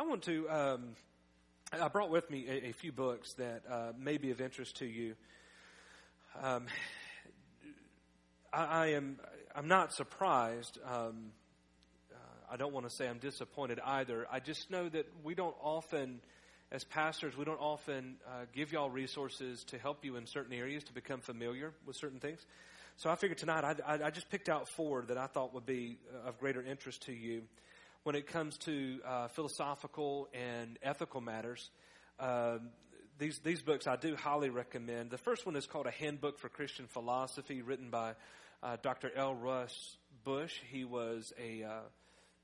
I want to. Um, I brought with me a, a few books that uh, may be of interest to you. Um, I, I, am. I'm not surprised. Um, uh, I don't want to say I'm disappointed either. I just know that we don't often, as pastors, we don't often uh, give y'all resources to help you in certain areas to become familiar with certain things. So I figured tonight I, I, I just picked out four that I thought would be of greater interest to you when it comes to uh, philosophical and ethical matters. Uh, these, these books I do highly recommend. The first one is called A Handbook for Christian Philosophy, written by uh, Dr. L. Russ Bush. He was a uh,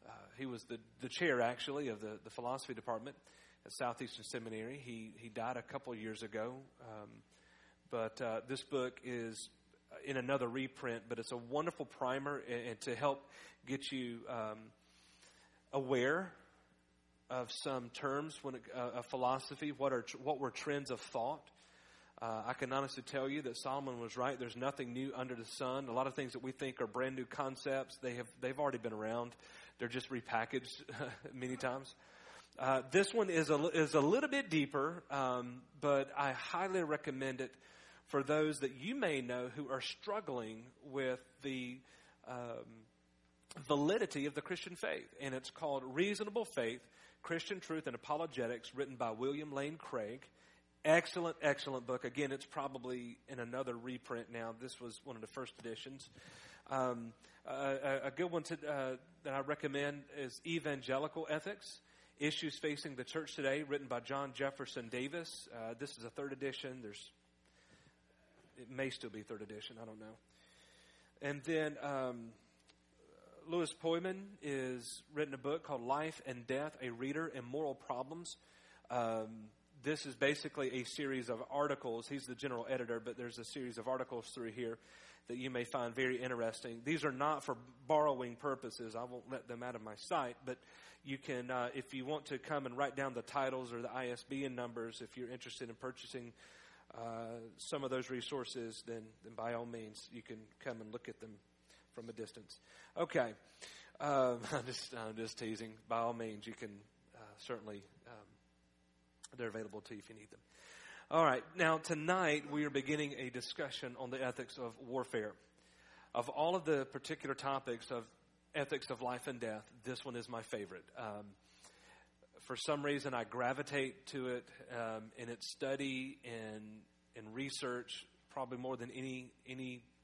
uh, he was the, the chair actually of the, the philosophy department at Southeastern Seminary. He he died a couple years ago, um, but uh, this book is in another reprint. But it's a wonderful primer and, and to help get you. Um, aware of some terms when uh, philosophy, what are what were trends of thought. Uh, I can honestly tell you that Solomon was right. There's nothing new under the sun. A lot of things that we think are brand new concepts, they have they've already been around. They're just repackaged many times. Uh, this one is a is a little bit deeper, um, but I highly recommend it for those that you may know who are struggling with the um, validity of the Christian faith. And it's called Reasonable Faith, Christian Truth and Apologetics, written by William Lane Craig. Excellent, excellent book. Again, it's probably in another reprint now. This was one of the first editions. Um, a, a, good one to, uh, that I recommend is Evangelical Ethics Issues Facing the Church Today, written by John Jefferson Davis. Uh, this is a third edition. There's, it may still be third edition. I don't know. And then um, Louis Pojman has written a book called Life and Death: A Reader and Moral Problems. Um, this is basically a series of articles. He's the general editor, but there's a series of articles through here that you may find very interesting. These are not for borrowing purposes. I won't let them out of my sight, but you can, uh, if you want to come and write down the titles or the ISBN numbers, if you're interested in purchasing uh, some of those resources, then, then by all means, you can come and look at them from a distance. Okay. Um, I'm, just, I'm just teasing. By all means, you can uh, certainly, um, they're available to you if you need them. All right. Now, tonight we are beginning a discussion on the ethics of warfare. Of all of the particular topics of ethics of life and death, this one is my favorite. Um, for some reason, I gravitate to it um, in its study and in research probably more than any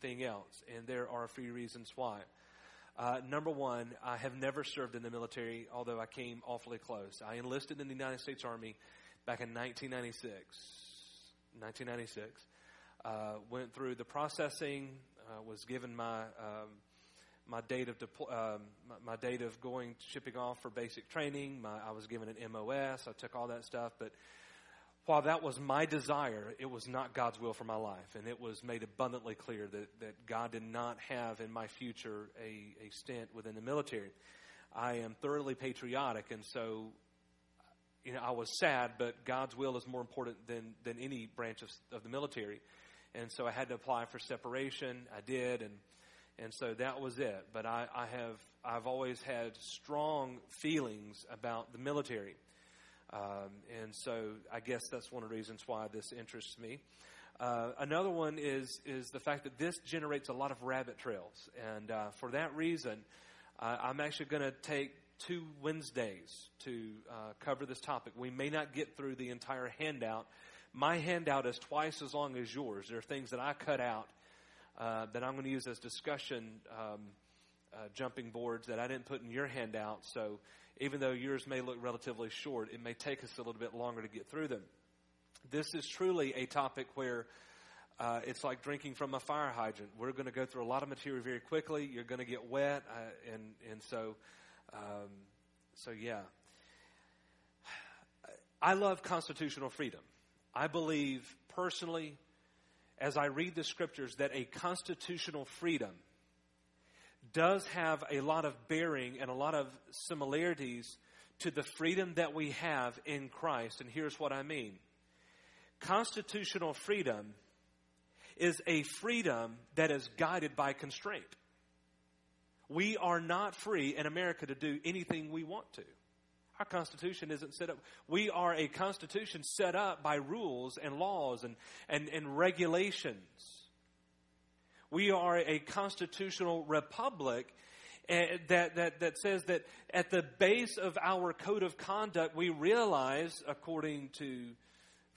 anything else, and there are a few reasons why. Uh, number one, I have never served in the military, although I came awfully close. I enlisted in the United States Army back in 1996. 1996. Uh, went through the processing, uh, was given my um, my date of deplo- um, my, my, date of going shipping off for basic training. My, I was given an MOS. I took all that stuff, but while that was my desire, it was not God's will for my life. And it was made abundantly clear that, that God did not have in my future a, a stint within the military. I am thoroughly patriotic, and so you know, I was sad, but God's will is more important than, than any branch of, of the military. And so I had to apply for separation. I did, and and so that was it. But I, I have I've always had strong feelings about the military. Um, and so I guess that's one of the reasons why this interests me. Uh, another one is is the fact that this generates a lot of rabbit trails, and uh, for that reason, uh, I'm actually going to take two Wednesdays to uh, cover this topic. We may not get through the entire handout. My handout is twice as long as yours. There are things that I cut out uh, that I'm going to use as discussion um, uh, jumping boards that I didn't put in your handout. So even though yours may look relatively short, it may take us a little bit longer to get through them. This is truly a topic where uh, it's like drinking from a fire hydrant. We're going to go through a lot of material very quickly. You're going to get wet, uh, and and so, um, so yeah. I love constitutional freedom. I believe personally, as I read the scriptures, that a constitutional freedom does have a lot of bearing and a lot of similarities to the freedom that we have in Christ. And here's what I mean constitutional freedom is a freedom that is guided by constraint. We are not free in America to do anything we want to. Our Constitution isn't set up. We are a Constitution set up by rules and laws and, and, and regulations. We are a constitutional republic eh, that, that, that says that at the base of our code of conduct, we realize, according to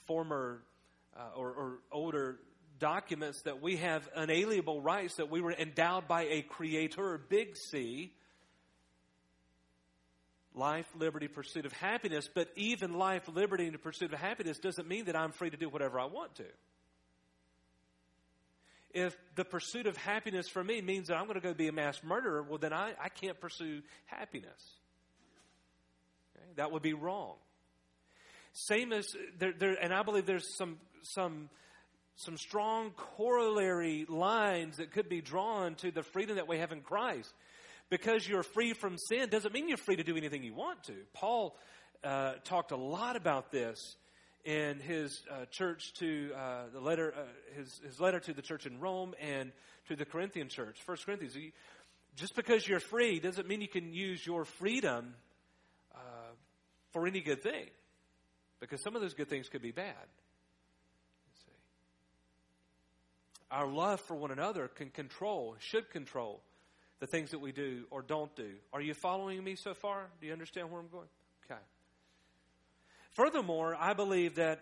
former uh, or, or older documents, that we have unalienable rights, that we were endowed by a creator, big C, life, liberty, pursuit of happiness. But even life, liberty, and the pursuit of happiness doesn't mean that I'm free to do whatever I want to. If the pursuit of happiness for me means that I'm going to go be a mass murderer, well, then I, I can't pursue happiness. Okay? That would be wrong. Same as there, there, and I believe there's some some some strong corollary lines that could be drawn to the freedom that we have in Christ because you're free from sin doesn't mean you're free to do anything you want to. Paul uh, talked a lot about this in his uh, church to uh, the letter, uh, his, his letter to the church in Rome and to the Corinthian church. First Corinthians. Just because you're free doesn't mean you can use your freedom uh, for any good thing, because some of those good things could be bad. Our love for one another can control, should control the things that we do or don't do. Are you following me so far? Do you understand where I'm going? Okay. Furthermore, I believe that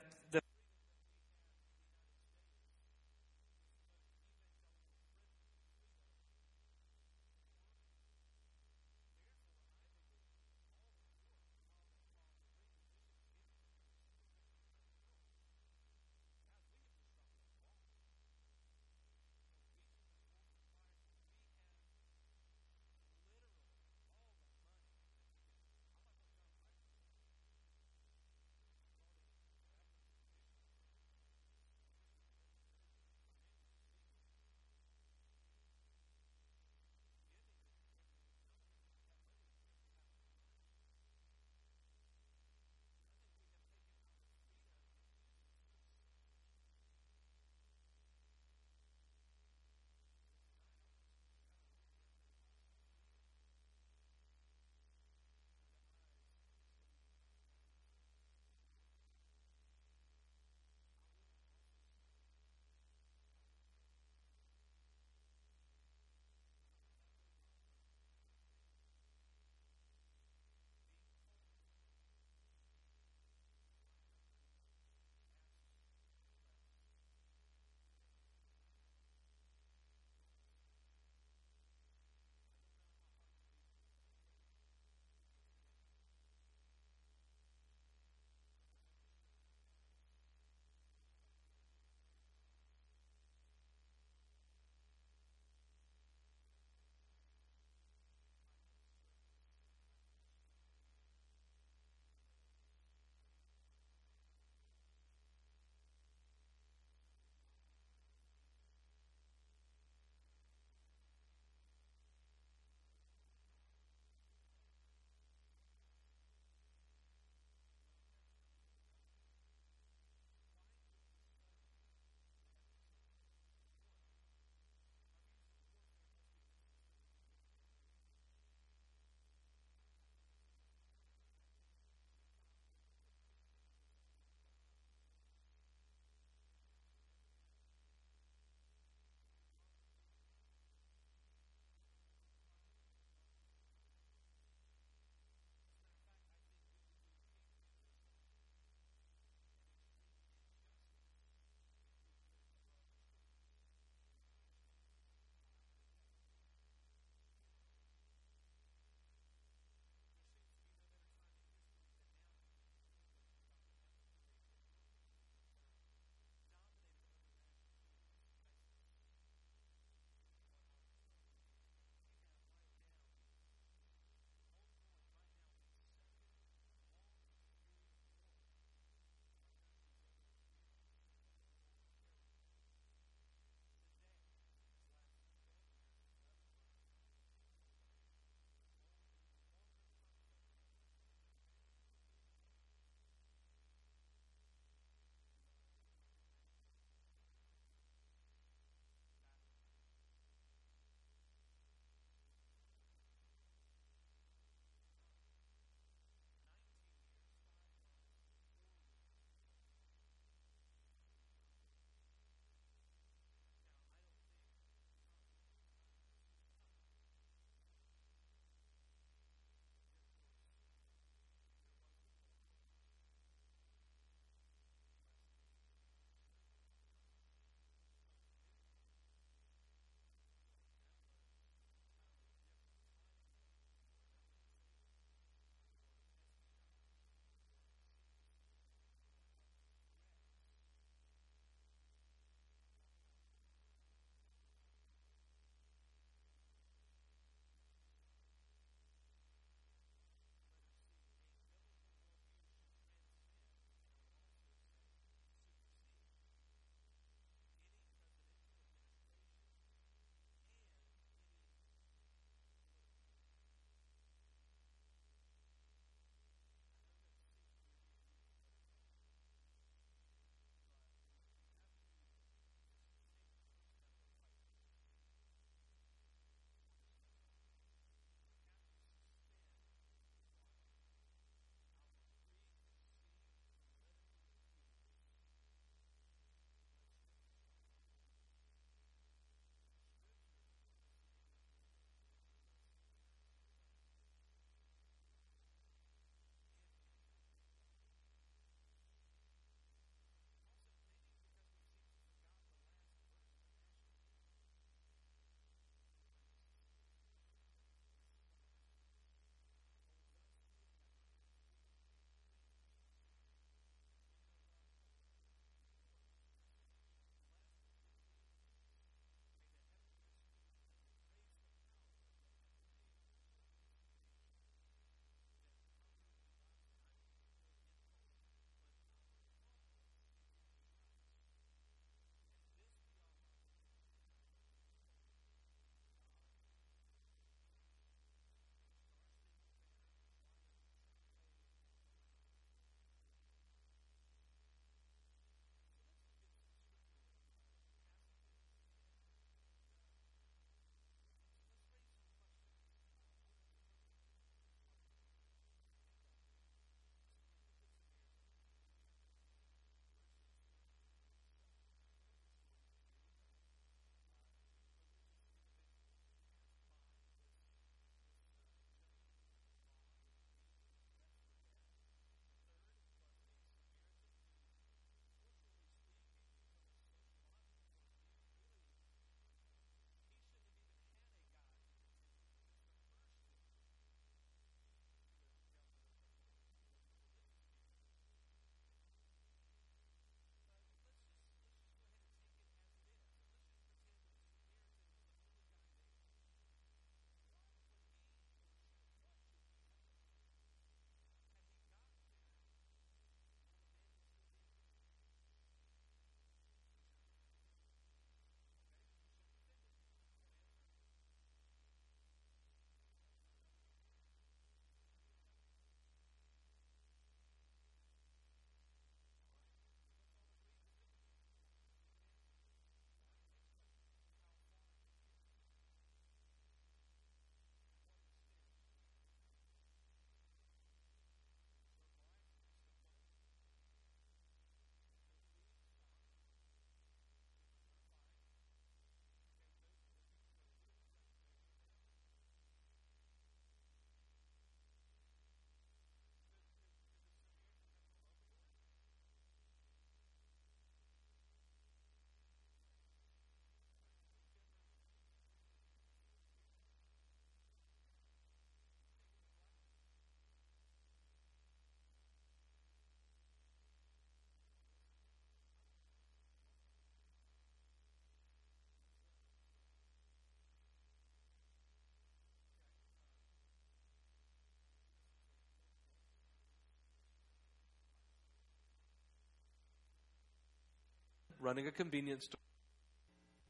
running a convenience store,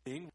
being